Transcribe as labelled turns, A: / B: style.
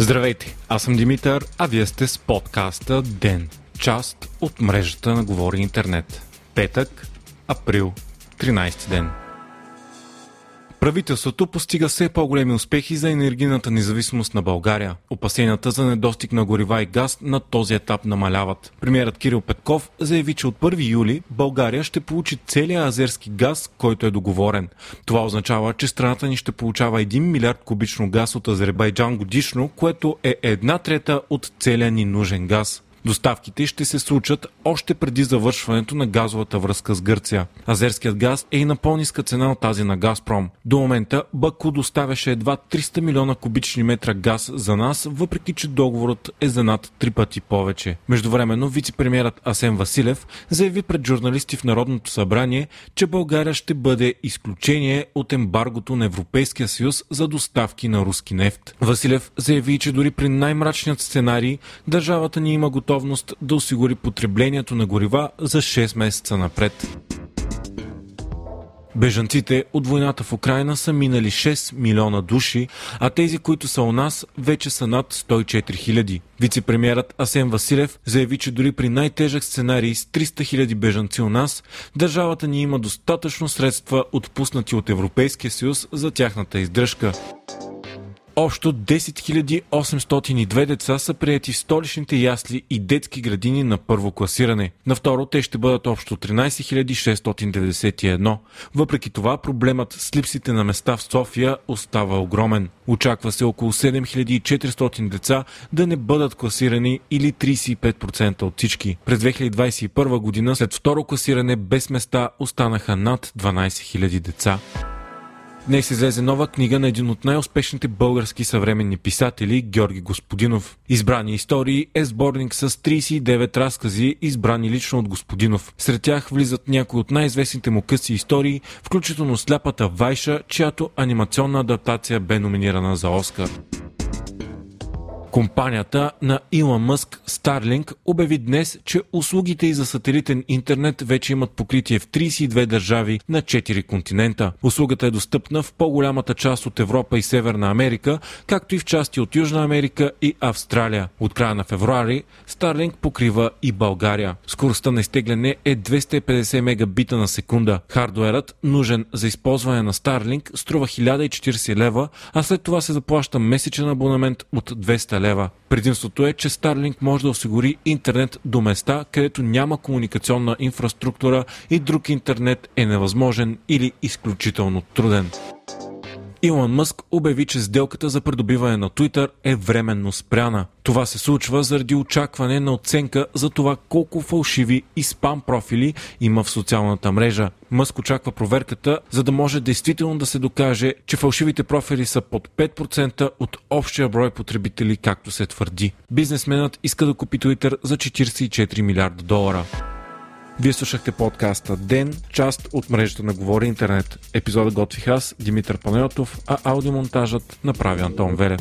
A: Здравейте, аз съм Димитър, а вие сте с подкаста ДЕН, част от мрежата на Говори Интернет. Петък, април, 13 ден. Правителството постига все по-големи успехи за енергийната независимост на България. Опасенията за недостиг на горива и газ на този етап намаляват. Премьерът Кирил Петков заяви, че от 1 юли България ще получи целия азерски газ, който е договорен. Това означава, че страната ни ще получава 1 милиард кубично газ от Азербайджан годишно, което е една трета от целия ни нужен газ. Доставките ще се случат още преди завършването на газовата връзка с Гърция. Азерският газ е и на по-ниска цена от тази на Газпром. До момента Баку доставяше едва 300 милиона кубични метра газ за нас, въпреки че договорът е за над три пъти повече. Междувременно вице-премьерът Асен Василев заяви пред журналисти в Народното събрание, че България ще бъде изключение от ембаргото на Европейския съюз за доставки на руски нефт. Василев заяви, че дори при най-мрачният сценарий държавата ни има готов готовност да осигури потреблението на горива за 6 месеца напред. Бежанците от войната в Украина са минали 6 милиона души, а тези, които са у нас, вече са над 104 хиляди. Вицепремьерът Асен Василев заяви, че дори при най-тежък сценарий с 300 хиляди бежанци у нас, държавата ни има достатъчно средства отпуснати от Европейския съюз за тяхната издръжка. Общо 10 802 деца са прияти в столичните ясли и детски градини на първо класиране. На второ те ще бъдат общо 13 691. Въпреки това проблемът с липсите на места в София остава огромен. Очаква се около 7400 деца да не бъдат класирани или 35% от всички. През 2021 година след второ класиране без места останаха над 12 000 деца. Днес излезе нова книга на един от най-успешните български съвременни писатели Георги Господинов. Избрани истории е сборник с 39 разкази, избрани лично от Господинов. Сред тях влизат някои от най-известните му къси истории, включително Сляпата Вайша, чиято анимационна адаптация бе номинирана за Оскар. Компанията на Илон Мъск Starlink обяви днес, че услугите и за сателитен интернет вече имат покритие в 32 държави на 4 континента. Услугата е достъпна в по-голямата част от Европа и Северна Америка, както и в части от Южна Америка и Австралия. От края на февруари Starlink покрива и България. Скоростта на изтегляне е 250 мегабита на секунда. Хардуерът, нужен за използване на Starlink, струва 1040 лева, а след това се заплаща месечен абонамент от 200 лева. Предимството е, че Starlink може да осигури интернет до места, където няма комуникационна инфраструктура и друг интернет е невъзможен или изключително труден. Илон Мъск обяви, че сделката за придобиване на Twitter е временно спряна. Това се случва заради очакване на оценка за това колко фалшиви и спам профили има в социалната мрежа. Мъск очаква проверката, за да може действително да се докаже, че фалшивите профили са под 5% от общия брой потребители, както се твърди. Бизнесменът иска да купи Twitter за 44 милиарда долара. Вие слушахте подкаста Ден, част от мрежата на Говори Интернет. Епизода готвих аз, Димитър Панайотов, а аудиомонтажът направи Антон Велев.